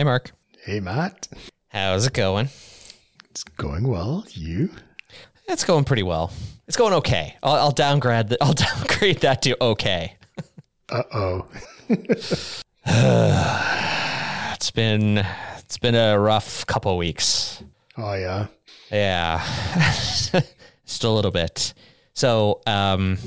Hey, Mark. Hey, Matt. How's it going? It's going well. You? It's going pretty well. It's going okay. I'll, I'll downgrade. The, I'll downgrade that to okay. Uh oh. It's been it's been a rough couple weeks. Oh yeah. Yeah, just a little bit. So, um,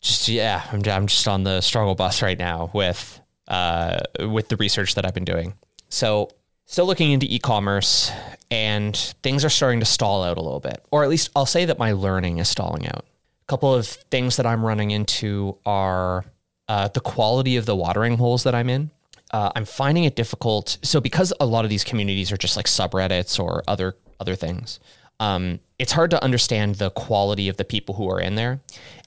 just yeah, I'm I'm just on the struggle bus right now with uh with the research that I've been doing. So, still looking into e-commerce, and things are starting to stall out a little bit, or at least I'll say that my learning is stalling out. A couple of things that I'm running into are uh, the quality of the watering holes that I'm in. Uh, I'm finding it difficult. So because a lot of these communities are just like subreddits or other other things, um, it's hard to understand the quality of the people who are in there.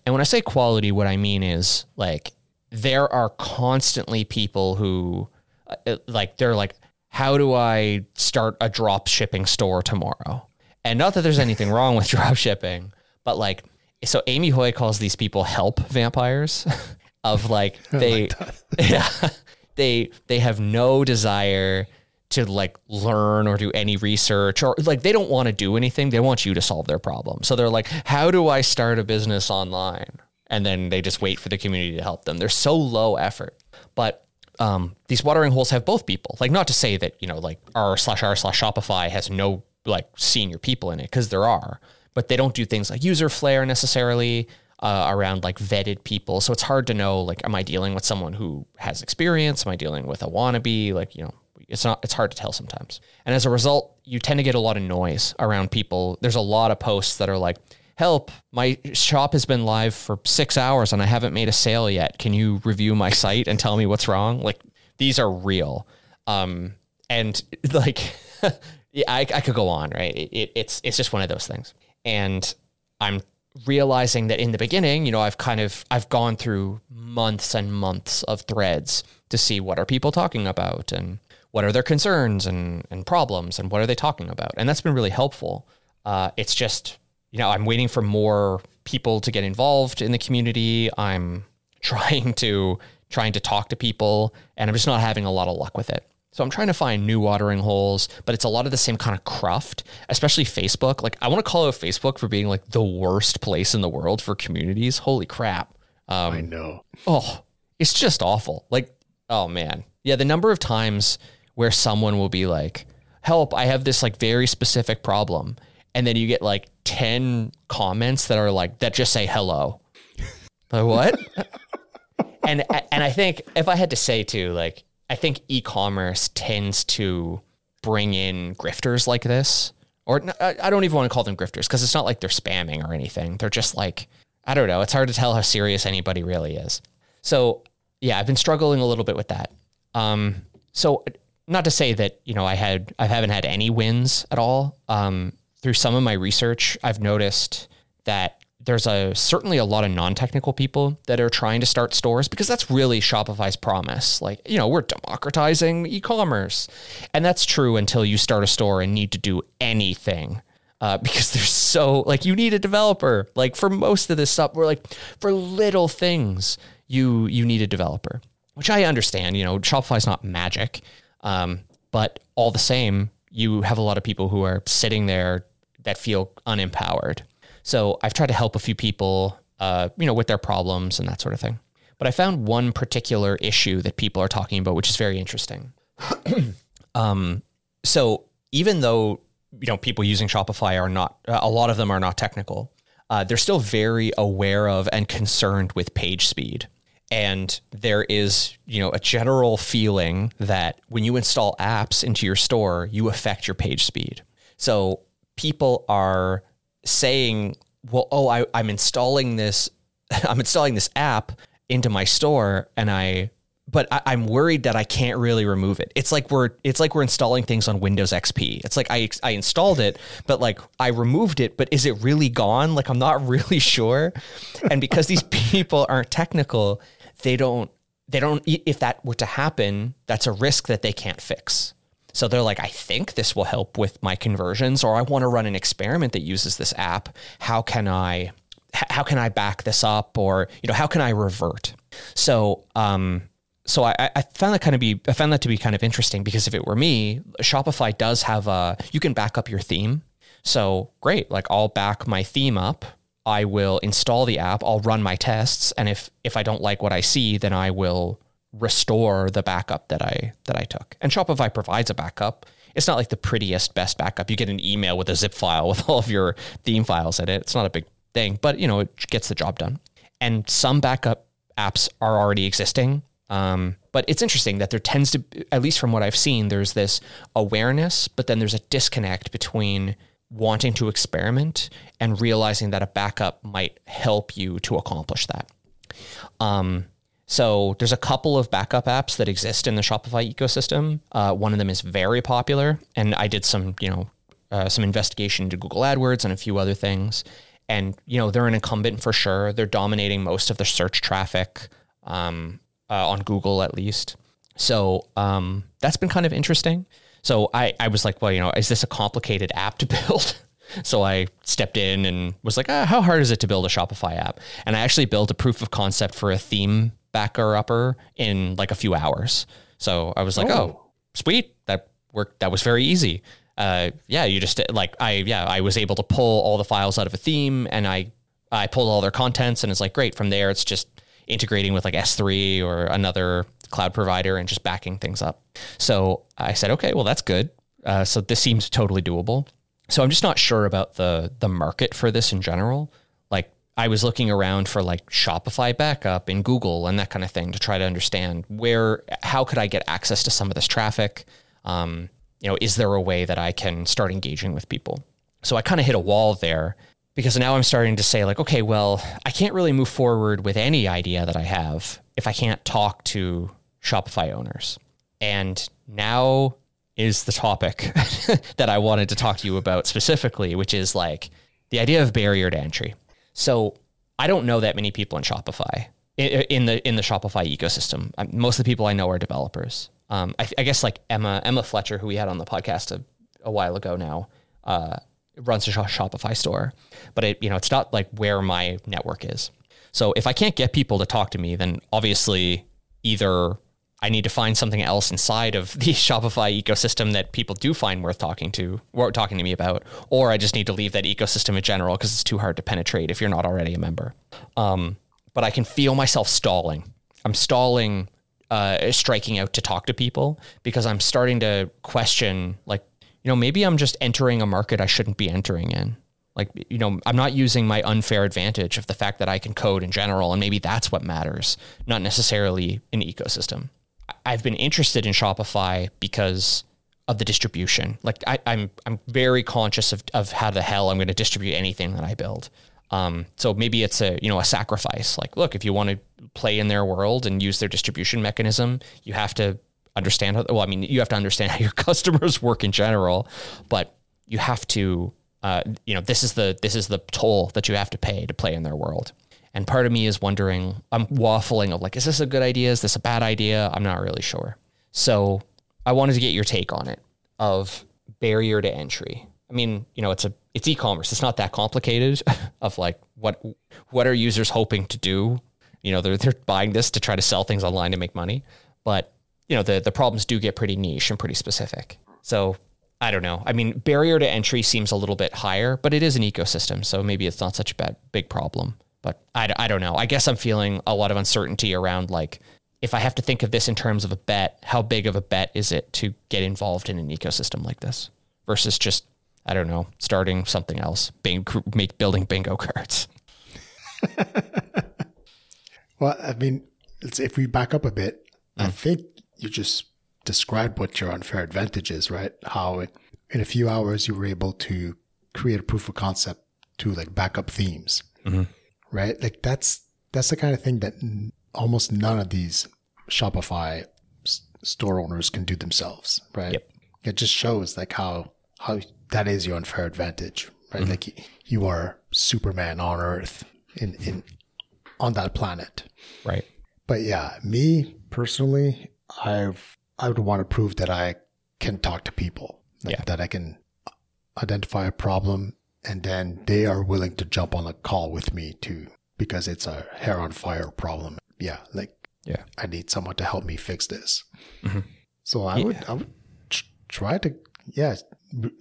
And when I say quality, what I mean is like there are constantly people who Uh, like they're like, how do I start a drop shipping store tomorrow? And not that there's anything wrong with drop shipping, but like so Amy Hoy calls these people help vampires of like oh, they yeah they they have no desire to like learn or do any research or like they don't want to do anything. They want you to solve their problem. So they're like how do i start a business online? And then they just wait for the community to help them. They're so low effort. But um, these watering holes have both people like not to say that you know like r slash r slash shopify has no like senior people in it because there are but they don't do things like user flair necessarily uh, around like vetted people. So it's hard to know like, am I dealing with someone who has experience? Am I dealing with a wannabe? Like, you know, it's not, it's hard to tell sometimes. And as a result, you tend to get a lot of noise around people. There's a lot of posts that are like, help, my shop has been live for six hours and I haven't made a sale yet. Can you review my site and tell me what's wrong? Like, these are real. Um, and like, yeah, I, I could go on, right? It, it, it's, it's just one of those things. And I'm realizing that in the beginning, you know, I've kind of I've gone through months and months of threads to see what are people talking about and what are their concerns and and problems and what are they talking about, and that's been really helpful. Uh, it's just you know I'm waiting for more people to get involved in the community. I'm trying to trying to talk to people, and I'm just not having a lot of luck with it. So I'm trying to find new watering holes, but it's a lot of the same kind of cruft, especially Facebook. Like I want to call out Facebook for being like the worst place in the world for communities. Holy crap. Um, I know. Oh, it's just awful. Like, oh man. Yeah, the number of times where someone will be like, help, I have this like very specific problem. And then you get like 10 comments that are like, that just say hello. like, what? and and I think if I had to say too, like I think e-commerce tends to bring in grifters like this, or I don't even want to call them grifters because it's not like they're spamming or anything. They're just like I don't know. It's hard to tell how serious anybody really is. So yeah, I've been struggling a little bit with that. Um, so not to say that you know I had I haven't had any wins at all. Um, through some of my research, I've noticed that there's a certainly a lot of non-technical people that are trying to start stores because that's really Shopify's promise. Like, you know, we're democratizing e-commerce. And that's true until you start a store and need to do anything. Uh, because there's so like you need a developer. Like for most of this stuff, we're like for little things, you you need a developer, which I understand. You know, Shopify's not magic, um, but all the same, you have a lot of people who are sitting there that feel unempowered. So I've tried to help a few people, uh, you know, with their problems and that sort of thing. But I found one particular issue that people are talking about, which is very interesting. um, so even though you know people using Shopify are not, uh, a lot of them are not technical, uh, they're still very aware of and concerned with page speed. And there is, you know, a general feeling that when you install apps into your store, you affect your page speed. So people are saying, well, oh, I, I'm installing this, I'm installing this app into my store and I but I, am worried that I can't really remove it. It's like we're it's like we're installing things on Windows XP. It's like I I installed it, but like I removed it, but is it really gone? Like I'm not really sure. And because these people aren't technical, they don't they don't if that were to happen, that's a risk that they can't fix. So they're like, I think this will help with my conversions, or I want to run an experiment that uses this app. How can I, how can I back this up, or you know, how can I revert? So, um, so I, I found that kind of be I found that to be kind of interesting because if it were me, Shopify does have a you can back up your theme. So great, like I'll back my theme up. I will install the app. I'll run my tests, and if if I don't like what I see, then I will restore the backup that I that I took. And Shopify provides a backup. It's not like the prettiest best backup. You get an email with a zip file with all of your theme files in it. It's not a big thing, but you know it gets the job done. And some backup apps are already existing. Um, but it's interesting that there tends to, at least from what I've seen, there's this awareness, but then there's a disconnect between wanting to experiment and realizing that a backup might help you to accomplish that. Um, so there's a couple of backup apps that exist in the Shopify ecosystem. Uh, one of them is very popular, and I did some, you know, uh, some investigation into Google AdWords and a few other things. And you know, they're an incumbent for sure. They're dominating most of the search traffic um, uh, on Google, at least. So um, that's been kind of interesting. So I, I was like, well, you know, is this a complicated app to build? so I stepped in and was like, ah, how hard is it to build a Shopify app? And I actually built a proof of concept for a theme backer upper in like a few hours. So I was like, oh, oh sweet, that worked. That was very easy. Uh, yeah, you just like I yeah I was able to pull all the files out of a theme and I I pulled all their contents and it's like great from there it's just integrating with like S3 or another cloud provider and just backing things up. So I said, okay, well, that's good. Uh, so this seems totally doable. So I'm just not sure about the the market for this in general. I was looking around for like Shopify backup in Google and that kind of thing to try to understand where how could I get access to some of this traffic. Um, you know, is there a way that I can start engaging with people? So I kind of hit a wall there because now I'm starting to say like, okay, well, I can't really move forward with any idea that I have if I can't talk to Shopify owners. And now is the topic that I wanted to talk to you about specifically, which is like the idea of barrier to entry. So I don't know that many people in Shopify in the in the Shopify ecosystem. Most of the people I know are developers. Um, I, I, guess like Emma Emma Fletcher, who we had on the podcast a, a while ago now, uh, runs a Shopify store, but it you know it's not like where my network is. So if I can't get people to talk to me, then obviously either I need to find something else inside of the Shopify ecosystem that people do find worth talking to, or talking to me about, or I just need to leave that ecosystem in general because it's too hard to penetrate if you're not already a member. Um, but I can feel myself stalling. I'm stalling, uh, striking out to talk to people because I'm starting to question, like, you know, maybe I'm just entering a market I shouldn't be entering in. Like, you know, I'm not using my unfair advantage of the fact that I can code in general, and maybe that's what matters, not necessarily an ecosystem. I've been interested in Shopify because of the distribution. Like I, am I'm, I'm very conscious of, of how the hell I'm going to distribute anything that I build. Um, so maybe it's a you know a sacrifice. Like, look, if you want to play in their world and use their distribution mechanism, you have to understand how. Well, I mean, you have to understand how your customers work in general, but you have to. Uh, you know, this is the this is the toll that you have to pay to play in their world. And part of me is wondering, I'm waffling of like, is this a good idea? Is this a bad idea? I'm not really sure. So I wanted to get your take on it of barrier to entry. I mean, you know, it's a it's e-commerce. It's not that complicated of like what what are users hoping to do? You know, they're they're buying this to try to sell things online to make money. But, you know, the the problems do get pretty niche and pretty specific. So I don't know. I mean, barrier to entry seems a little bit higher, but it is an ecosystem, so maybe it's not such a bad big problem. But I, I don't know. I guess I'm feeling a lot of uncertainty around like, if I have to think of this in terms of a bet, how big of a bet is it to get involved in an ecosystem like this versus just, I don't know, starting something else, being, make, building bingo cards? well, I mean, if we back up a bit, mm. I think you just described what your unfair advantage is, right? How it, in a few hours you were able to create a proof of concept to like back up themes. Mm-hmm right? Like that's that's the kind of thing that n- almost none of these Shopify s- store owners can do themselves, right? Yep. It just shows like how how that is your unfair advantage, right? Mm-hmm. Like you are Superman on Earth in in on that planet, right? But yeah, me personally, I've, I would want to prove that I can talk to people, like yeah. that I can identify a problem and then they are willing to jump on a call with me too because it's a hair on fire problem. Yeah, like Yeah. I need someone to help me fix this. Mm-hmm. So I would I would try to yeah,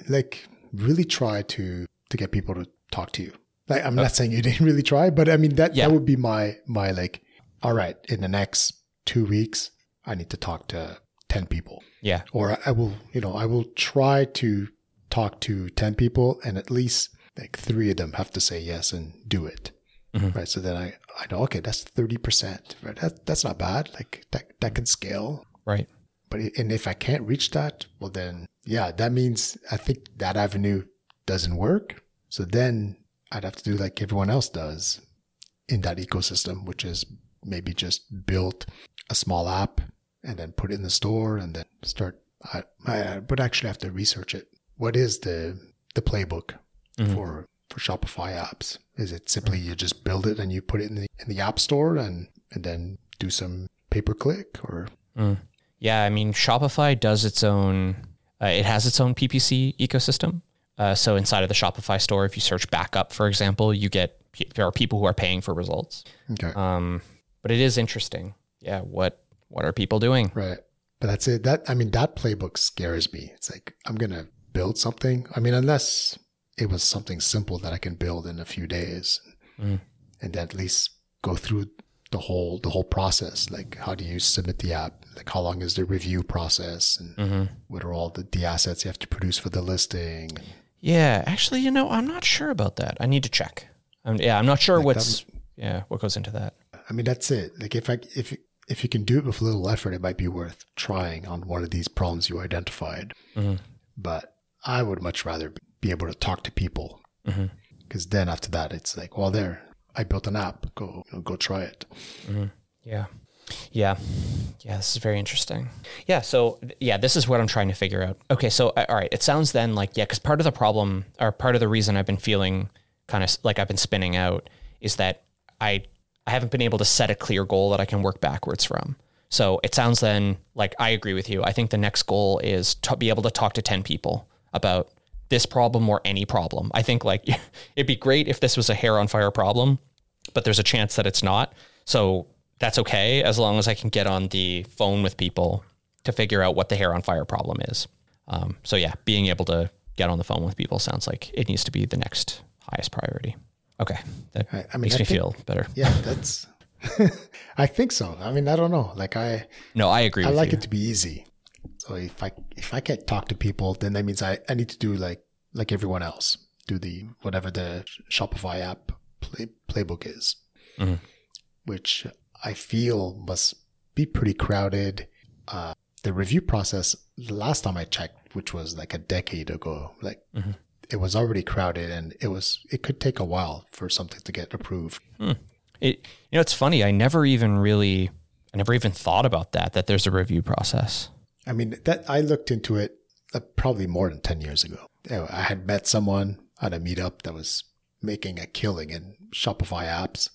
like really try to to get people to talk to you. Like I'm not saying you didn't really try, but I mean that Yeah. that would be my my like all right, in the next 2 weeks I need to talk to 10 people Yeah. or I will, you know, I will try to talk to 10 people and at least like three of them have to say yes and do it. Mm-hmm. Right. So then I, I know, okay, that's 30%, right? That, that's not bad. Like that, that can scale. Right. But, i- and if I can't reach that, well, then yeah, that means I think that avenue doesn't work. So then I'd have to do like everyone else does in that ecosystem, which is maybe just build a small app and then put it in the store and then start. I, I would actually have to research it. What is the the playbook for for Shopify apps? Is it simply you just build it and you put it in the in the app store and and then do some pay per click or Yeah, I mean, Shopify does its own. Uh, it has its own PPC ecosystem. Uh, so inside of the Shopify store, if you search backup, for example, you get there are people who are paying for results. okay Um, but it is interesting. Yeah, what what are people doing? Right. But that's it. That I mean, that playbook scares me. It's like I'm gonna build something. I mean, unless it was something simple that I can build in a few days, Mm. and at least go through the whole the whole process. Like, how do you submit the app? Like, how long is the review process? And Mm-hmm. what are all the, the assets you have to produce for the listing? Yeah, actually, you know, I'm not sure about that. I need to check. Um, yeah, I'm not sure what's yeah what goes into that. I mean, that's it. Like, if I if if you can do it with a little effort, it might be worth trying on one of these problems you identified. But I would much rather be able to talk to people mm-hmm. because then after that, it's like, well, there, I built an app. Go, you know, go try it. Mm-hmm. Yeah. Yeah. Yeah, this is very interesting. Yeah, so yeah, this is what I'm trying to figure out. Okay, so all right, it sounds then like yeah, cuz part of the problem or part of the reason I've been feeling kind of like I've been spinning out is that I I haven't been able to set a clear goal that I can work backwards from. So it sounds then like I agree with you. I think the next goal is to be able to talk to 10 people about this problem or any problem. I think like it'd be great if this was a hair on fire problem, but there's a chance that it's not. So that's okay as long as I can get on the phone with people to figure out what the hair on fire problem is. Um, so yeah, being able to get on the phone with people sounds like it needs to be the next highest priority. Okay, that I- I mean, makes I me think- feel better. Yeah, that's. I think so. I mean, I don't know. Like I, No, I agree. I like you. it to be easy. So if I if I can't talk to people, then that means I, I need to do like like everyone else, do the whatever the Shopify app play, playbook is, Mhm. which I feel must be pretty crowded. Uh, the review process the last time I checked, which was like a decade ago, like it was already crowded, and it was it could take a while for something to get approved. It, you know, it's funny. I never even really, I never even thought about that. That there's a review process. I mean, that I looked into it uh, probably more than 10 years ago. You know, I had met someone at a meetup that was making a killing in Shopify apps.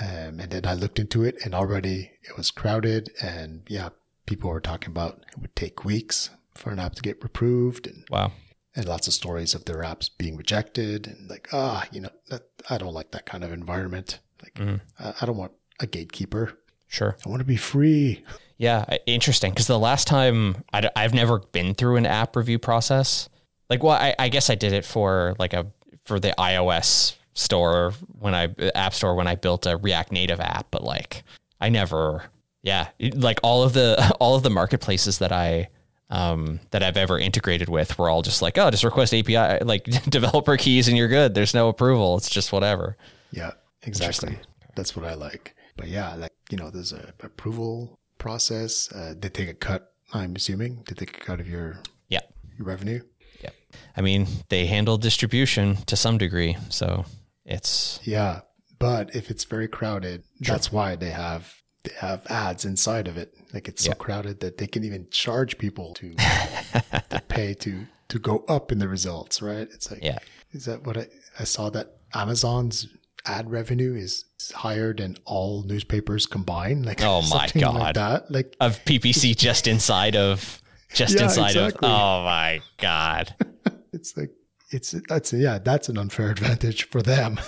Um, and then I looked into it and already it was crowded. And yeah, people were talking about it would take weeks for an app to get approved and, Wow. and lots of stories of their apps being rejected and like, ah, you know, that, I don't like that kind of environment. Like, I, I don't want a gatekeeper. Sure. I want to be free. Yeah, interesting. Because the last time I, have never been through an app review process. Like, well, I, I guess I did it for like a for the iOS store when I app store when I built a React Native app, but like I never, yeah, like all of the all of the marketplaces that I um that I've ever integrated with were all just like, oh, just request API like developer keys and you're good. There's no approval. It's just whatever. Yeah, exactly. That's what I like. But yeah, like you know, there's a approval process. Uh, they take a cut. I'm assuming they take a cut of your Yeah. your revenue. Yeah. I mean, they handle distribution to some degree, so it's Yeah, but if it's very crowded, that's why they have they have ads inside of it. Like it's so crowded that they can even charge people to, to pay to to go up in the results. Right? It's like yeah. Is that what I, I saw that Amazon's ad revenue is higher than all newspapers combined? Like Oh my something like God. that. Like of PPC just inside of just Yeah, inside exactly. of oh my god it's like it's that's yeah that's an unfair advantage for them.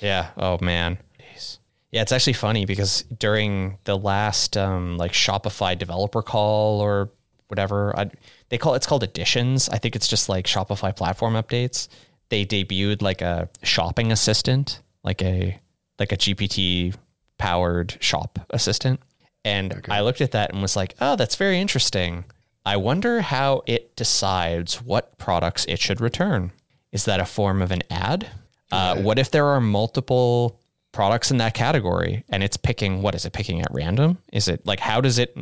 yeah oh man Jeez. Yeah, it's actually funny because during the last um, like Shopify developer call or whatever, I, they call it's called Editions. I think it's just like Shopify platform updates. They debuted like a shopping assistant, like a like a GPT powered shop assistant. And okay. I looked at that and was like, oh, that's very interesting. I wonder how it decides what products it should return. Is that a form of an ad? Uh, what if there are multiple products in that category and it's picking, what is it picking at random? Is it like, how does it,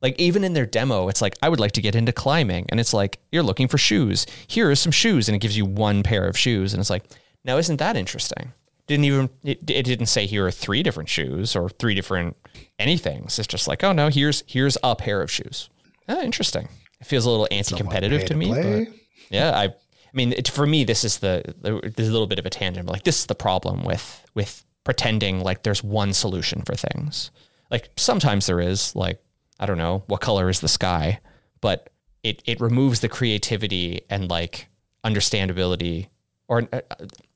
like, even in their demo, it's like, I would like to get into climbing. And it's like, you're looking for shoes. Here are some shoes. And it gives you one pair of shoes. And it's like, now, isn't that interesting? Didn't even, it, it didn't say here are three different shoes or three different anythings. It's just like, oh no, here's, here's a pair of shoes. Oh, interesting. It feels a little anti-competitive to me, but yeah, I, I mean, it, for me, this is the, there's a little bit of a tangent, but like this is the problem with, with pretending like there's one solution for things. Like sometimes there is, like, I don't know, what color is the sky, but it, it removes the creativity and like understandability or uh,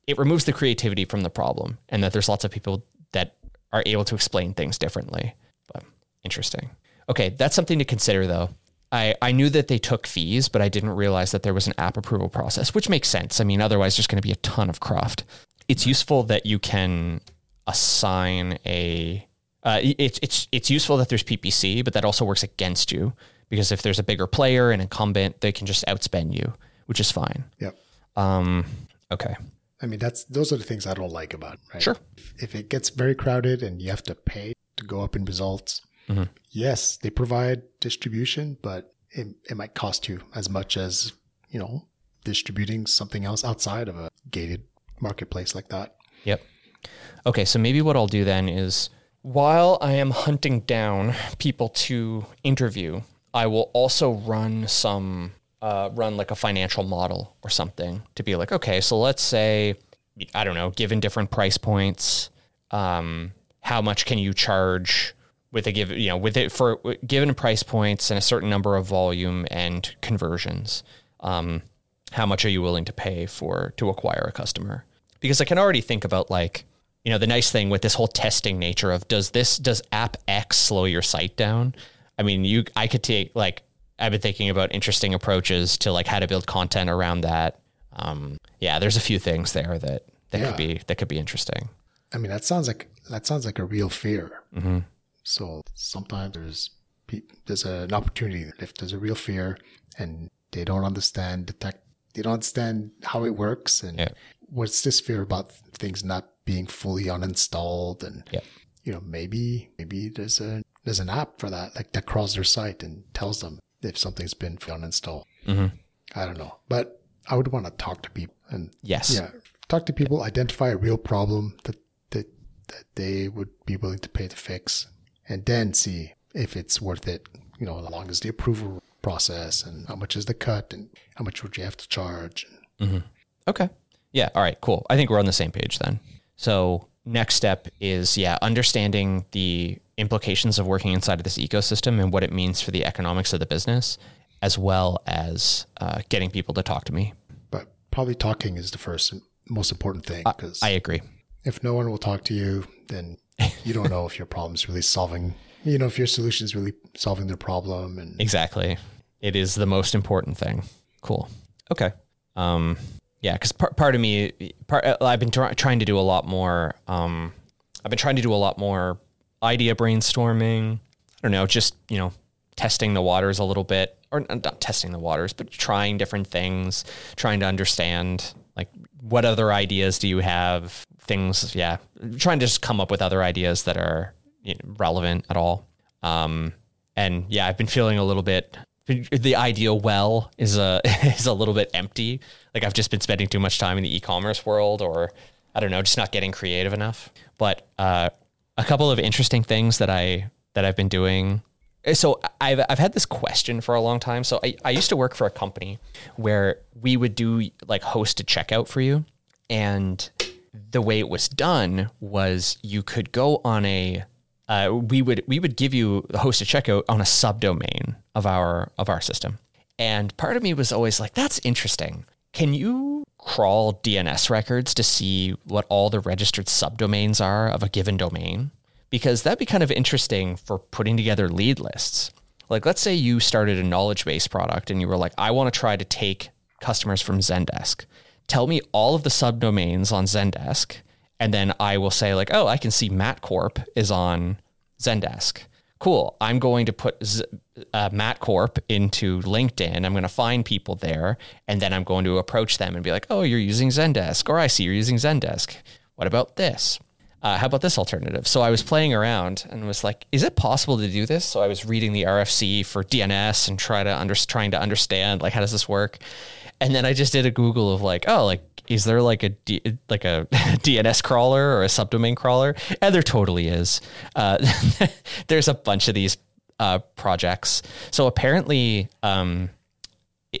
it removes the creativity from the problem and that there's lots of people that are able to explain things differently. But interesting. Okay, that's something to consider though. I, I knew that they took fees, but I didn't realize that there was an app approval process, which makes sense. I mean, otherwise, there's going to be a ton of cruft. It's useful that you can assign a. Uh, it's it's it's useful that there's PPC, but that also works against you because if there's a bigger player, an incumbent, they can just outspend you, which is fine. Yep. Um. Okay. I mean, that's those are the things I don't like about it. Right? Sure. If it gets very crowded and you have to pay to go up in results, Mm-hmm. Yes, they provide distribution, but it, it might cost you as much as, you know, distributing something else outside of a gated marketplace like that. Yep. Okay, so maybe what I'll do then is while I am hunting down people to interview, I will also run some uh, run like a financial model or something to be like, okay, so let's say I don't know, given different price points, um, how much can you charge with a given, you know, with it for given price points and a certain number of volume and conversions. Um, how much are you willing to pay for to acquire a customer? Because I can already think about like, you know, the nice thing with this whole testing nature of does this does app X slow your site down? I mean, you I could take like I've been thinking about interesting approaches to like how to build content around that. Um, yeah, there's a few things there that that yeah. could be that could be interesting. I mean, that sounds like that sounds like a real fear. Mm-hmm. So sometimes there's there's an opportunity if there's a real fear and they don't understand the tech, they don't understand how it works and yeah. what's this fear about things not being fully uninstalled and yeah. you know maybe maybe there's a there's an app for that like that crawls their site and tells them if something's been uninstalled. Mm-hmm. I don't know, but I would want to talk to people and yes, yeah, talk to people, identify a real problem that that that they would be willing to pay to fix and then see if it's worth it. You know, how long is the approval process and how much is the cut and how much would you have to charge? Mm-hmm. Okay. Yeah. All right. Cool. I think we're on the same page then. So next step is yeah, understanding the implications of working inside of this ecosystem and what it means for the economics of the business, as well as uh, getting people to talk to me. But probably talking is the first and most important thing because I, I agree. If no one will talk to you, then you don't know if your problem is really solving, you know, if your solution is really solving their problem. And exactly, it is the most important thing. Cool. Okay. Um, yeah, because part part of me, part, uh, I've been trying to do a lot more. Um, I've been trying to do a lot more idea brainstorming. I don't know, just you know, testing the waters a little bit, or not testing the waters, but trying different things, trying to understand like what other ideas do you have? Things yeah trying to just come up with other ideas that are you know, relevant at all. Um, and yeah i've been feeling a little bit the idea well is a is a little bit empty. Like i've just been spending too much time in the e-commerce world or i don't know just not getting creative enough. But uh, a couple of interesting things that i that i've been doing so I've, I've had this question for a long time. So I, I used to work for a company where we would do like host a checkout for you. And the way it was done was you could go on a, uh, we would, we would give you the host a checkout on a subdomain of our, of our system. And part of me was always like, that's interesting. can you crawl DNS records to see what all the registered subdomains are of a given domain? Because that'd be kind of interesting for putting together lead lists. Like, let's say you started a knowledge base product and you were like, I want to try to take customers from Zendesk. Tell me all of the subdomains on Zendesk. And then I will say, like, oh, I can see MatCorp is on Zendesk. Cool. I'm going to put Z- uh, MatCorp into LinkedIn. I'm going to find people there. And then I'm going to approach them and be like, oh, you're using Zendesk. Or I see you're using Zendesk. What about this? Uh, how about this alternative? So I was playing around and was like, is it possible to do this? So I was reading the RFC for DNS and try to under, trying to understand like how does this work? And then I just did a Google of like, oh, like is there like a D, like a DNS crawler or a subdomain crawler? And there totally is. Uh, there's a bunch of these uh, projects. So apparently, um,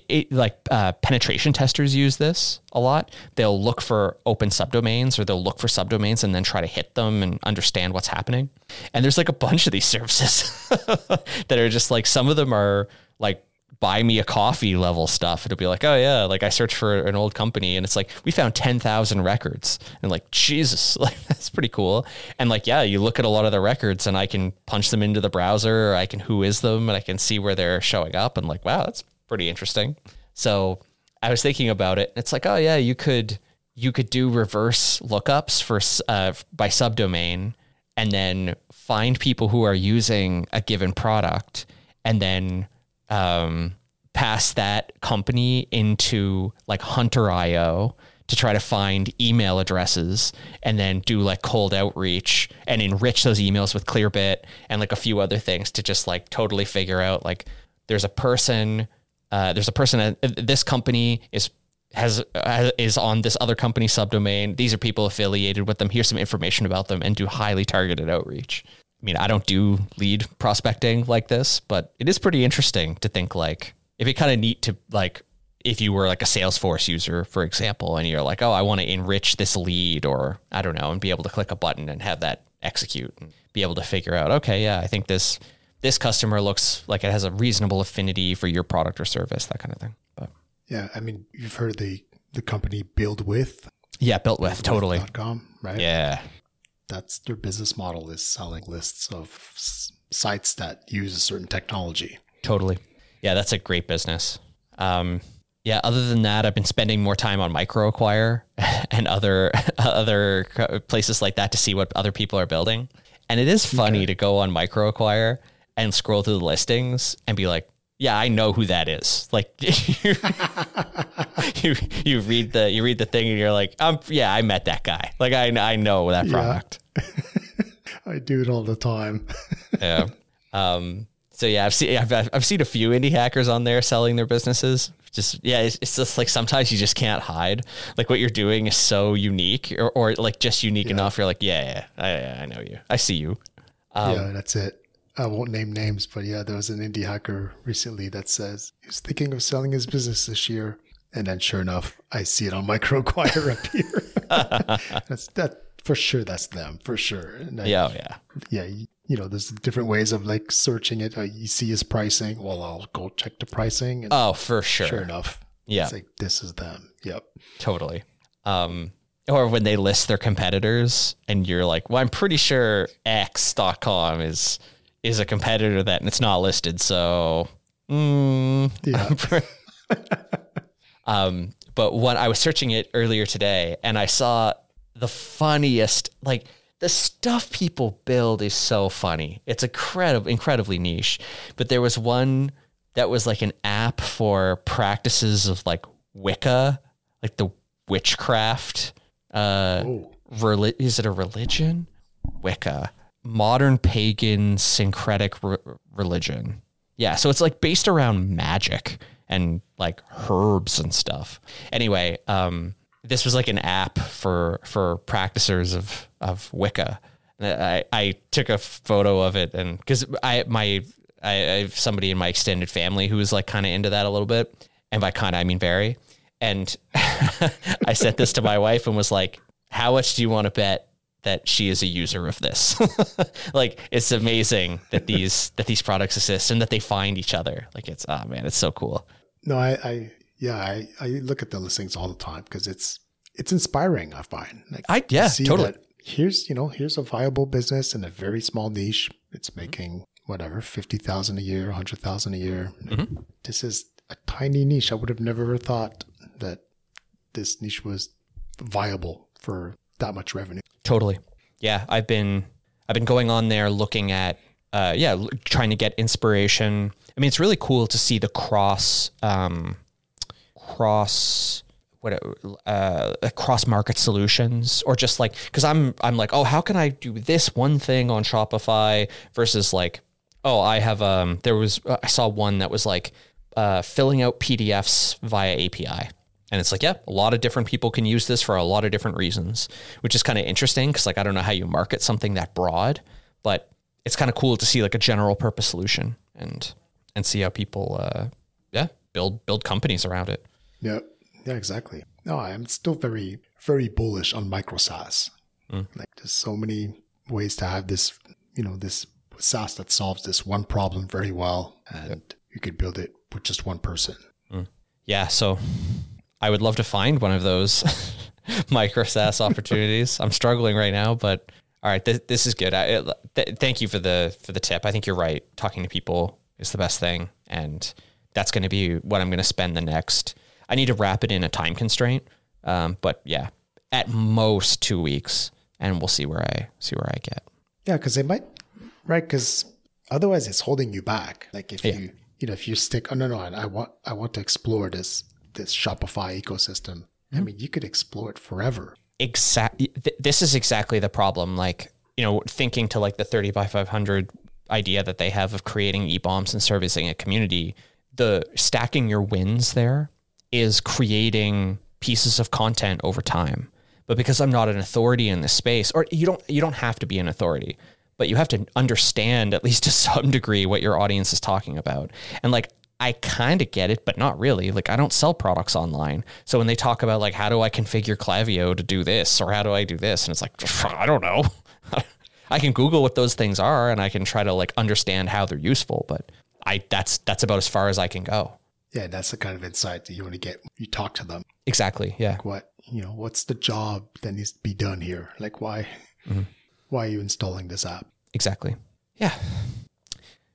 it, like uh, penetration testers use this a lot. They'll look for open subdomains or they'll look for subdomains and then try to hit them and understand what's happening. And there's like a bunch of these services that are just like some of them are like buy me a coffee level stuff. It'll be like, oh yeah, like I searched for an old company and it's like we found 10,000 records and like Jesus, like that's pretty cool. And like yeah, you look at a lot of the records and I can punch them into the browser, or I can who is them and I can see where they're showing up and like wow, that's pretty interesting. So I was thinking about it. It's like, oh yeah, you could you could do reverse lookups for uh, by subdomain, and then find people who are using a given product, and then um, pass that company into like Hunter.io to try to find email addresses and then do like cold outreach and enrich those emails with Clearbit and like a few other things to just like totally figure out like there's a person uh, there's a person at this company is has is on this other company subdomain. These are people affiliated with them. Here's some information about them and do highly targeted outreach. I mean, I don't do lead prospecting like this, but it is pretty interesting to think like it'd be kind of neat to like if you were like a Salesforce user, for example, and you're like, oh, I want to enrich this lead or I don't know, and be able to click a button and have that execute and be able to figure out, okay, yeah, I think this this customer looks like it has a reasonable affinity for your product or service, that kind of thing. But yeah, I mean, you've heard the the company BuiltWith. Yeah, BuiltWith totally. .com, right? Yeah, that's their business model is selling lists of s- sites that use a certain technology. Totally. Yeah, that's a great business. Um, yeah. Other than that, I've been spending more time on MicroAcquire and other other places like that to see what other people are building. And it is funny okay. to go on MicroAcquire and scroll through the listings and be like, yeah, I know who that is. Like you, you read the you read the thing and you're like, um, yeah, I met that guy. Like I I know that product. Yeah. I do it all the time. yeah. Um. So yeah, I've seen I've I've seen a few indie hackers on there selling their businesses. Just yeah, it's, it's just like sometimes you just can't hide. Like what you're doing is so unique, or, or like just unique yeah. enough. You're like, yeah, yeah, I I know you. I see you. Um, yeah, that's it. I won't name names, but yeah, there was an indie hacker recently that says he was thinking of selling his business this year. And then sure enough, I see it on MicroAcquire appear. that's that for sure. That's them for sure. I, yeah, yeah, yeah. You, you, know, there's different ways of like searching it. Uh, you see his pricing. Well, I'll go check the pricing. And oh, for sure. Sure enough, yeah. It's like this is them. Yep. Totally. Um, or when they list their competitors, and you're like, well, I'm pretty sure X.com is is a competitor that and it's not listed. So, mm, yeah. um, but when I was searching it earlier today, and I saw the funniest, like the stuff people build is so funny. It's incredible, incredibly niche. But there was one that was like an app for practices of like Wicca, like the witchcraft. Uh, reli- is it a religion? Wicca modern pagan syncretic re- religion. Yeah, so it's like based around magic and like herbs and stuff. Anyway, um, this was like an app for for practicers of of Wicca. I, I took a photo of it and because I my I, I have somebody in my extended family who is like kind of into that a little bit, and by kind I mean very. And I sent this to my wife and was like, "How much do you want to bet that she is a user of this. like it's amazing that these that these products exist and that they find each other. Like it's oh man, it's so cool. No, I, I yeah, I, I look at the listings all the time because it's it's inspiring. I find like I yeah, see totally. that here's you know here's a viable business in a very small niche. It's making whatever fifty thousand a year, hundred thousand a year. Mm-hmm. This is a tiny niche. I would have never thought that this niche was viable for that much revenue. Totally. Yeah, I've been I've been going on there looking at uh, yeah, trying to get inspiration. I mean, it's really cool to see the cross um, cross what uh, cross market solutions or just like because I'm I'm like oh how can I do this one thing on Shopify versus like oh I have um there was I saw one that was like uh, filling out PDFs via API. And it's like, yeah, a lot of different people can use this for a lot of different reasons, which is kind of interesting because, like, I don't know how you market something that broad, but it's kind of cool to see like a general purpose solution and and see how people, uh, yeah, build build companies around it. Yeah, yeah, exactly. No, I'm still very, very bullish on micro SaaS. Like, there's so many ways to have this, you know, this SaaS that solves this one problem very well, and you could build it with just one person. Yeah, so I would love to find one of those micro SaaS opportunities. I'm struggling right now, but all right, th- this is good. I, th- thank you for the for the tip. I think you're right. Talking to people is the best thing, and that's going to be what I'm going to spend the next. I need to wrap it in a time constraint, um, but yeah, at most two weeks, and we'll see where I see where I get. Yeah, because they might, right? Because otherwise, it's holding you back. Like if you, you know, if you stick, oh no, no, I want, I want to explore this this Shopify ecosystem. I mm-hmm. mean, you could explore it forever. exactly th- this is exactly the problem like you know thinking to like the 30x500 idea that they have of creating e-bombs and servicing a community the stacking your wins there is creating pieces of content over time but because i'm not an authority in this space or you don't you don't have to be an authority but you have to understand at least to some degree what your audience is talking about and like I kind of get it, but not really. Like I don't sell products online. So when they talk about like how do I configure Klaviyo to do this or how do I do this and it's like I don't know. I can Google what those things are and I can try to like understand how they're useful, but I that's that's about as far as I can go. Yeah, that's the kind of insight that you want to get. You talk to them. Exactly. Yeah. What you know? What's the job that needs to be done here? Like why? Mm-hmm. Why are you installing this app? Exactly. Yeah.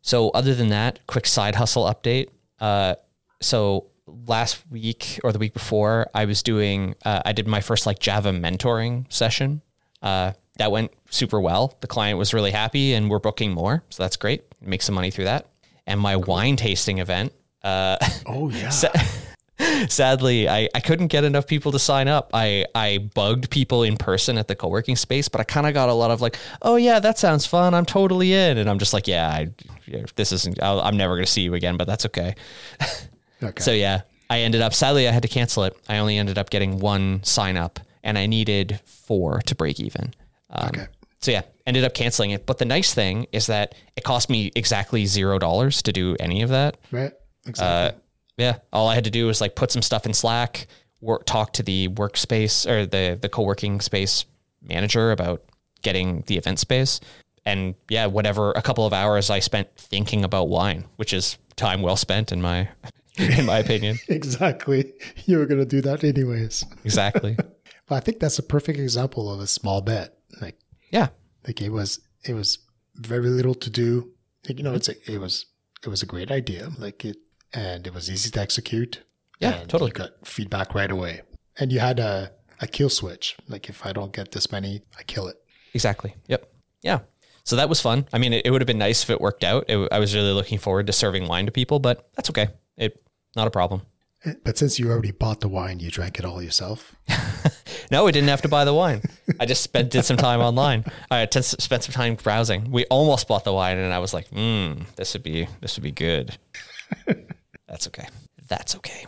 So other than that, quick side hustle update. Uh, so last week or the week before, I was doing. Uh, I did my first like Java mentoring session. Uh, that went super well. The client was really happy, and we're booking more, so that's great. Make some money through that. And my wine tasting event. Uh, Oh yeah. Sadly I, I couldn't get enough people to sign up i i bugged people in person at the co-working space but i kind of got a lot of like oh yeah that sounds fun i'm totally in and i'm just like yeah, I, this isn't, I'll, I'm never going to see you again but that's okay okay. so yeah i ended up sadly i had to cancel it i only ended up getting one sign up and i needed four to break even um, Okay. so yeah ended up canceling it but the nice thing is that it cost me exactly zero dollars to do any of that right. Exactly. uh, yeah, all I had to do was like put some stuff in Slack, work, talk to the workspace or the the co-working space manager about getting the event space, and yeah, whatever a couple of hours I spent thinking about wine, which is time well spent in my in my opinion. exactly. You were gonna do that anyways. Exactly. But I think that's a perfect example of a small bet. Like Yeah. like it was it was very little to do. Like, you know, it's a, it was it was a great idea. Like it and it was easy to execute. Yeah, totally. You got feedback right away. And you had a, a kill switch. Like if I don't get this many, I kill it. Exactly. Yep. Yeah. So that was fun. I mean, it, it would have been nice if it worked out. It, I was really looking forward to serving wine to people, but that's okay. It not a problem. But since you already bought the wine, you drank it all yourself. No, we didn't have to buy the wine. I just spent did some time online. I t- spent some time browsing. We almost bought the wine, and I was like, "Hmm, this would be this would be good." That's okay. That's okay.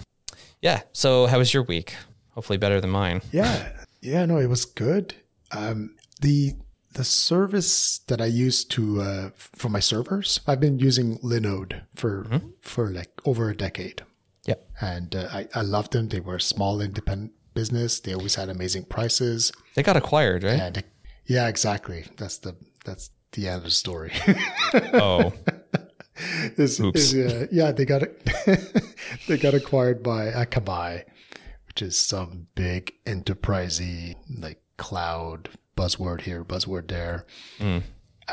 Yeah. So, how was your week? Hopefully, better than mine. Yeah. Yeah, no, it was good. Um, the the service that I use to uh, for my servers, I've been using Linode for for like over a decade, Yep. and uh, I I loved them. They were a small independent business. They always had amazing prices, They got acquired, right? yeah, exactly. That's the that's the end of the story. Oh, is, is, uh, yeah, they got they got acquired by Akamai, which is some big enterprisey like cloud buzzword here, buzzword there. Mm.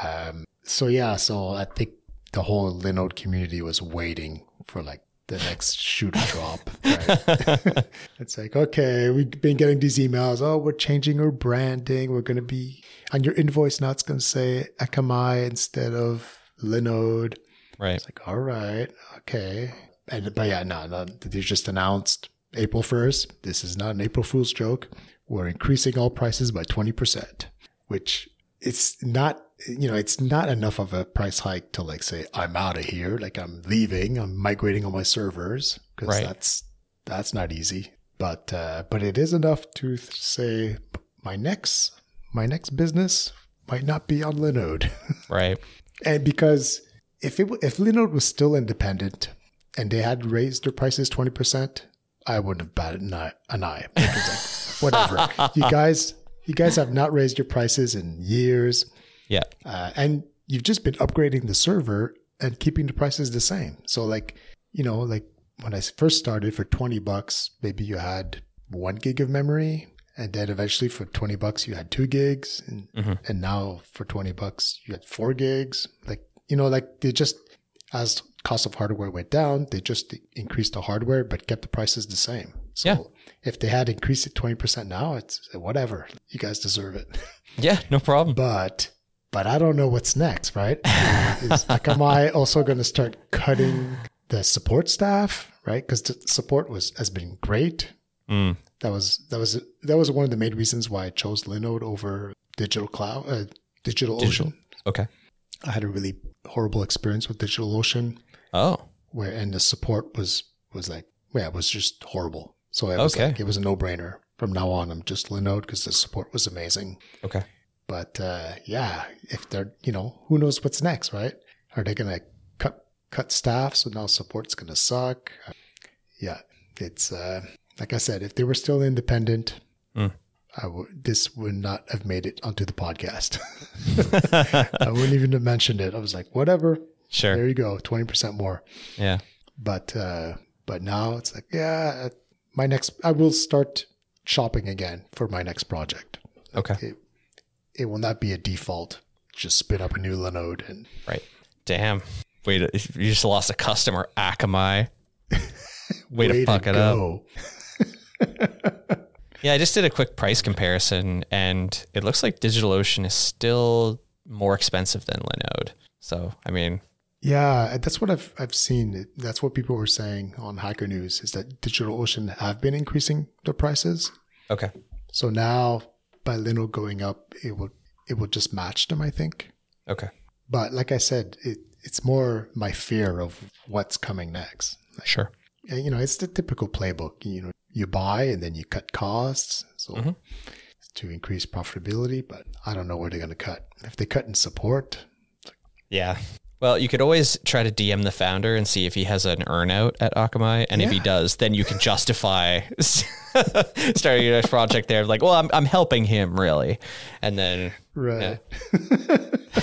Um, so yeah, so I think the whole Linode community was waiting for like the next shoe to drop. Right? it's like, okay, we've been getting these emails. Oh, we're changing our branding. We're going to be on your invoice now. It's going to say Akamai instead of Linode. Right. It's like, all right, okay. And but yeah, no, no, they just announced April first. This is not an April Fool's joke. We're increasing all prices by twenty percent, which it's not you know, it's not enough of a price hike to like say I'm out of here, like I'm leaving, I'm migrating all my servers because Right. that's that's not easy. But uh, but it is enough to th- say my next my next business might not be on Linode, Right. and because if it if Linode was still independent and they had raised their prices twenty percent, I wouldn't have batted an eye. An eye. Whatever, you guys. You guys have not raised your prices in years. Yeah. Uh, and you've just been upgrading the server and keeping the prices the same. So like, you know, like when I first started for 20 bucks, maybe you had one gig of memory. And then eventually for 20 bucks, you had two gigs. And, and now for 20 bucks, you had four gigs. Like, you know, like they just, as cost of hardware went down, they just increased the hardware, but kept the prices the same. So Yeah. if they had increased it 20% now, it's whatever. You guys deserve it. Yeah. No problem. but but I don't know what's next, right? Is Akamai also going to start cutting the support staff, right? Because the support was has been great. Mm. That was that was that was one of the main reasons why I chose Linode over Digital Cloud, uh, Digital Ocean. Okay. I had a really horrible experience with Digital Ocean, Oh. where and the support was was like yeah, it was just horrible. So it was Okay. like it was a no brainer. From now on, I'm just Linode because the support was amazing. Okay. But uh, yeah, if they're you know who knows what's next, right? Are they gonna cut cut staff so now support's gonna suck? Yeah, it's uh, like I said, if they were still independent, Mm. I would this would not have made it onto the podcast. I wouldn't even have mentioned it. I was like, whatever, Sure. there you go, twenty percent more. Yeah. But uh, but now it's like, yeah, my next, I will start shopping again for my next project Okay. it, it will not be a default. Just spin up a new Linode and Right. Damn. Wait, you just lost a customer, Akamai. Way, to fuck it up. Yeah, I just did a quick price comparison and it looks like DigitalOcean is still more expensive than Linode. So, I mean, Yeah, that's what I've I've seen. That's what people were saying on Hacker News is that DigitalOcean have been increasing their prices. okay. So now by Linode going up, it will it will just match them, I think. Okay. But like I said, it it's more my fear of what's coming next. Like, Sure. you know, it's the typical playbook. You know, you buy and then you cut costs. So Mhm. to increase profitability, but I don't know where they're going to cut. If they cut in support, Yeah. Well, you could always try to DM the founder and see if he has an earnout at Akamai. And if he does, then you can justify starting your next project there. Like, well, I'm, I'm helping him really. And then, right?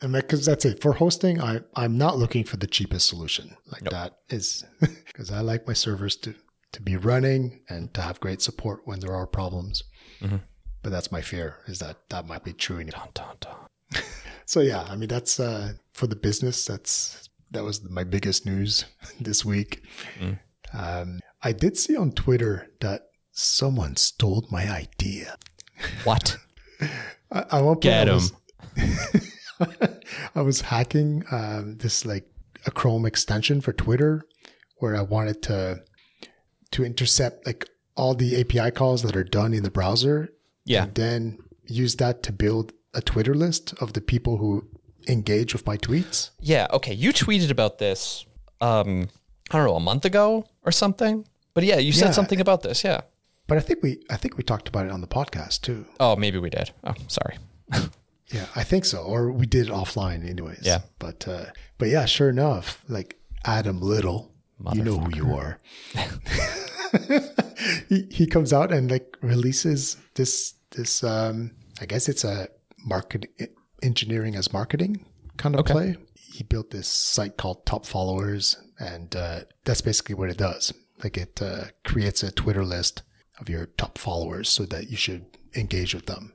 and because that's it for hosting, I I'm not looking for the cheapest solution. Like Nope. that is because I like my servers to to be running and to have great support when there are problems. Mhm. But that's my fear is that that might be true. in- dun, dun, dun. So yeah, I mean that's uh, for the business. That's that was my biggest news this week. Mm. Um, I did see on Twitter that someone stole my idea. what? I, I won't Get him. I was hacking um, this like a Chrome extension for Twitter, where I wanted to to intercept like all the API calls that are done in the browser, Yeah. and then use that to build a Twitter list of the people who engage with my tweets. Yeah. Okay. You tweeted about this, um, I don't know, a month ago or something. But yeah, you said Yeah. something about this. Yeah. But I think we I think we talked about it on the podcast too. Oh, maybe we did. Oh, sorry. Yeah, I think so. Or we did it offline anyways. Yeah. But uh but yeah, sure enough, like Adam Lyttle, you know who you are. he he comes out and like releases this this um I guess it's a market engineering as marketing kind of Okay. play. he built this site called Top Followers, and uh, that's basically what it does. Like it uh, creates a Twitter list of your top followers so that you should engage with them.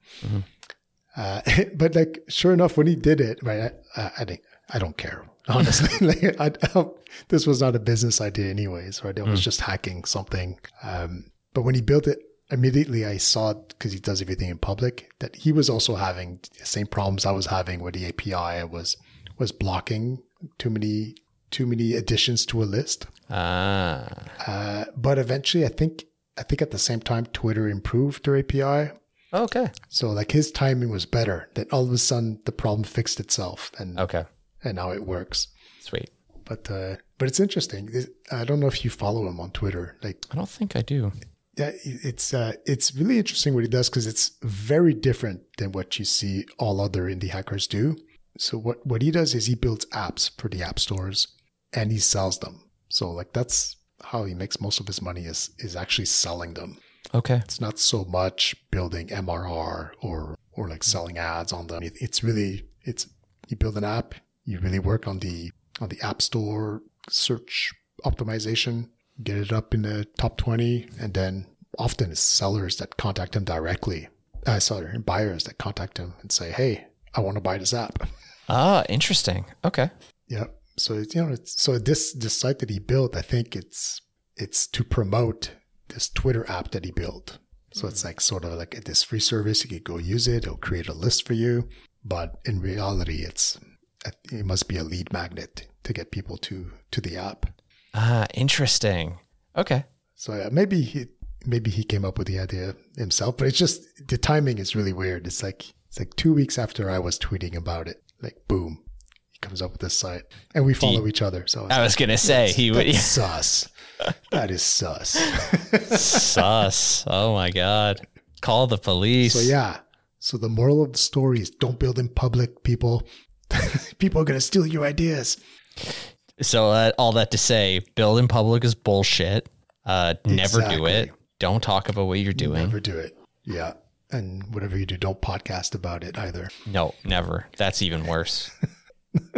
Uh, but like, sure enough, when he did it, right, I, I, think I don't care honestly. like, I, I, this was not a business idea, anyways, right? It was just hacking something. Um, but when he built it, immediately I saw because he does everything in public that he was also having the same problems I was having with the API. Was was blocking too many too many additions to a list. Ah. Uh, but eventually, I think I think at the same time, Twitter improved their API. Okay. So like his timing was better. Then all of a sudden, the problem fixed itself, and Okay. And now it works. Sweet. But uh, but it's interesting. I don't know if you follow him on Twitter. Like I don't think I do. yeah, it's uh, it's really interesting what he does because it's very different than what you see all other indie hackers do. So what what he does is he builds apps for the app stores and he sells them. So like that's how he makes most of his money is is actually selling them. Okay. It's not so much building MRR or or like selling ads on them. It- It's really it's you build an app, you really work on the on the app store search optimization, get it up in the top twenty, and then often it's sellers that contact him directly. Uh, sorry, buyers that contact him and say, "Hey, I want to buy this app." Ah, interesting. Okay. Yeah. So it's, you know, it's, so this this site that he built, I think it's it's to promote this Twitter app that he built. So it's like sort of like this free service. You could go use it. It'll create a list for you. But in reality, it's it must be a lead magnet to get people to to the app. Ah, interesting. Okay. So yeah, maybe he maybe he came up with the idea himself, but it's just the timing is really weird. It's like it's like two weeks after I was tweeting about it, like boom, he comes up with this site, and we follow each other. So I was gonna say he would that's sus. That is sus. sus. Oh my god. Call the police. so yeah. So the moral of the story is don't build in public, people. people are gonna steal your ideas. So uh, all that to say, build in public is bullshit. Uh, never do it. Don't talk about what you're doing. Never do it. Yeah. And whatever you do, don't podcast about it either. No, never. That's even worse.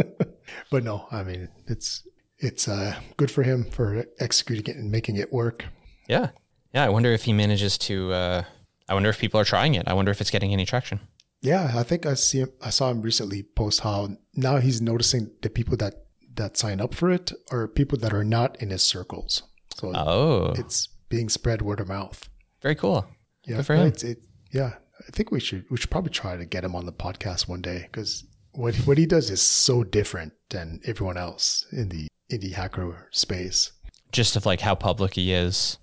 But no, I mean it's it's uh, good for him for executing it and making it work. Yeah. Yeah. I wonder if he manages to. Uh, I wonder if people are trying it. I wonder if it's getting any traction. Yeah, I think I see him. I saw him recently post how now he's noticing the people that that sign up for it are people that are not in his circles. So Oh, it's being spread word of mouth. very cool. Yeah, Good for him. It's, it, yeah, I think we should we should probably try to get him on the podcast one day because what what he does is so different than everyone else in the indie hacker space. Just of like how public he is.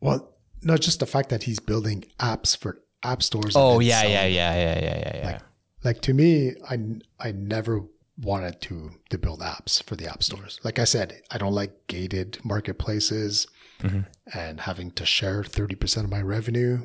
Well, not just the fact that he's building apps for app stores. Oh yeah, selling yeah, yeah, yeah, yeah, yeah, yeah. like to me i i never wanted to to build apps for the app stores like i said i don't like gated marketplaces Mm-hmm. and having to share 30% of my revenue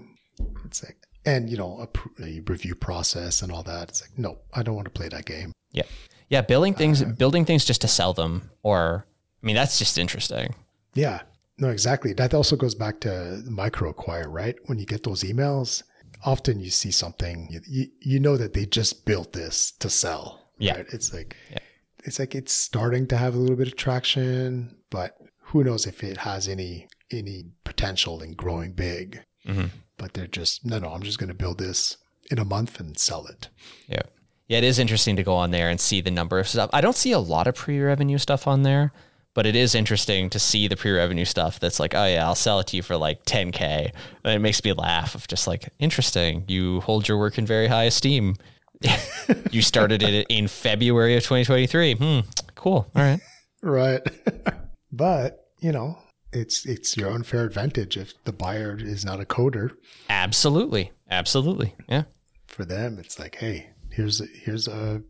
it's like and you know a, pr- a review process and all that it's like no i don't want to play that game Yeah. Yeah, building things Uh-huh. building things just to sell them or I mean that's just interesting. yeah no exactly that also goes back to MicroAcquire right when you get those emails often you see something you, you, you know that they just built this to sell Yeah. right? it's like Yeah. it's like it's starting to have a little bit of traction but who knows if it has any any potential in growing big Mhm. but they're just no no i'm just going to build this in a month and sell it Yeah. Yeah, it is interesting to go on there and see the number of stuff. I don't see a lot of pre-revenue stuff on there, but it is interesting to see the pre-revenue stuff that's like, oh yeah, I'll sell it to you for like 10k. And it makes me laugh of just like, interesting. You hold your work in very high esteem. you started it in February of 2023. Hmm. Cool. All right. right but you know it's it's your unfair advantage if the buyer is not a coder Absolutely. Absolutely. Yeah. for them it's like hey here's a, here's a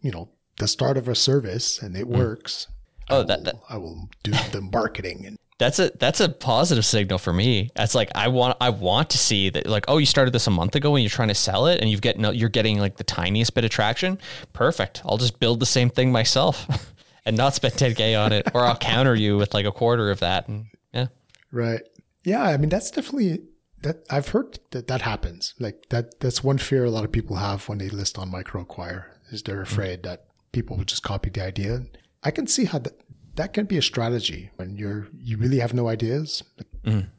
you know the start of a service and it works Oh, I that- that- I will do the marketing and That's a that's a positive signal for me. That's like I want I want to see that like oh you started this a month ago and you're trying to sell it and you've get no, you're getting like the tiniest bit of traction. Perfect. I'll just build the same thing myself and not spend 10k on it or I'll counter you with like a quarter of that and yeah. Right. Yeah, I mean that's definitely that I've heard that that happens. Like that that's one fear a lot of people have when they list on MicroAcquire is they're mm. afraid that people will just copy the idea. I can see how that that can be a strategy when you're you really have no ideas.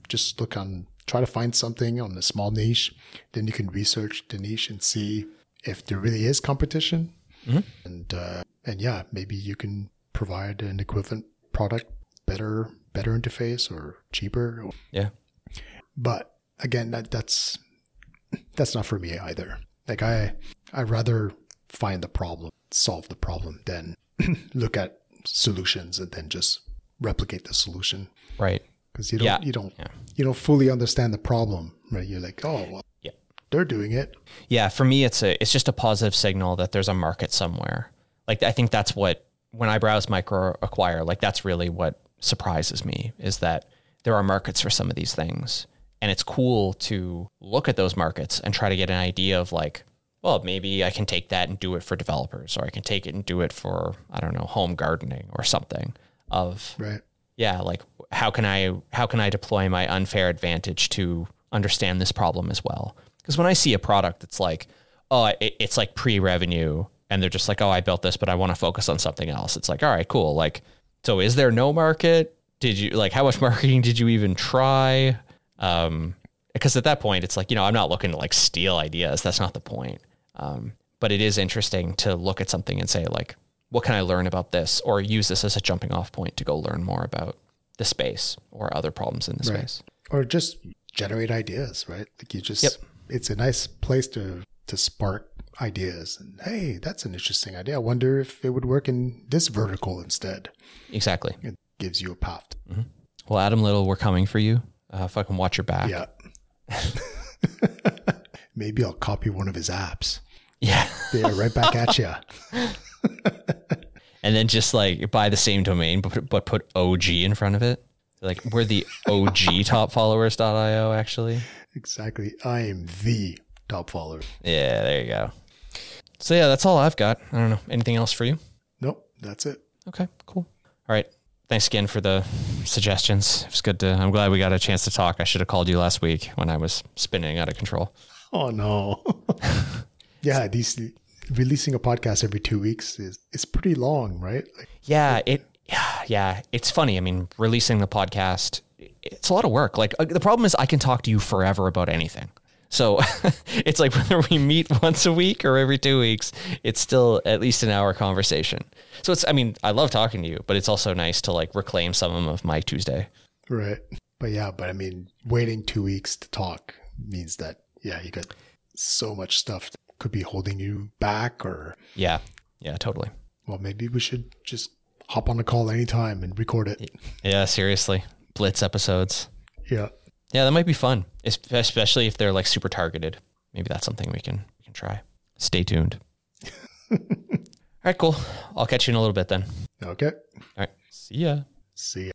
Just look on try to find something on a small niche, then you can research the niche and see if there really is competition, and uh, and yeah, maybe you can provide an equivalent product, better better interface or cheaper. Yeah. But again, that that's that's not for me either. Like I I rather find the problem, solve the problem, than look at solutions and then just replicate the solution Right. because you don't Yeah. you don't Yeah. you don't fully understand the problem, right? You're like, oh well, Yeah. they're doing it. Yeah, for me, it's a it's just a positive signal that there's a market somewhere. Like I think that's what when I browse MicroAcquire, like that's really what surprises me is that there are markets for some of these things, and it's cool to look at those markets and try to get an idea of like, well, maybe I can take that and do it for developers, or I can take it and do it for I don't know home gardening or something. Of Right. yeah like how can i how can i deploy my unfair advantage to understand this problem as well because when i see a product that's like oh it, it's like pre-revenue and they're just like oh i built this but i want to focus on something else it's like all right cool like so is there no market did you like how much marketing did you even try um because at that point it's like you know i'm not looking to like steal ideas that's not the point um but it is interesting to look at something and say like what can I learn about this or use this as a jumping off point to go learn more about the space or other problems in the Right. space. Or just generate ideas, right? Like you just Yep. it's a nice place to to spark ideas and hey, that's an interesting idea. I wonder if it would work in this vertical instead. Exactly. It gives you a path. Well, Adam Lyttle, we're coming for you. Uh, fucking watch your back. Yeah. Maybe I'll copy one of his apps. Yeah. Yeah, right back at you. And then just like buy the same domain, but, but put OG in front of it. Like we're the OG top followers.io actually. Exactly. I am the top follower. Yeah, there you go. So yeah, that's all I've got. I don't know. Anything else for you? Nope, that's it. Okay, cool. All right. Thanks again for the suggestions. It was good to I'm glad we got a chance to talk. I should have called you last week when I was spinning out of control. Oh no. yeah, these releasing a podcast every two weeks is is pretty long, right? Like, Yeah, it yeah, yeah, it's funny. I mean, releasing the podcast, it's a lot of work. Like uh, the problem is I can talk to you forever about anything. So it's like whether we meet once a week or every two weeks, it's still at least an hour conversation. So it's I mean, I love talking to you, but it's also nice to like reclaim some of my Tuesday. right. But yeah, but I mean, waiting two weeks to talk means that yeah, you got so much stuff that could be holding you back, or Yeah. Yeah, totally. well, maybe we should just hop on a call anytime and record it. Yeah, seriously. Blitz episodes. Yeah. Yeah, that might be fun, especially if they're like super targeted. Maybe that's something we can we can try. Stay tuned. All right, cool. I'll catch you in a little bit then. Okay. All right. See ya. See ya.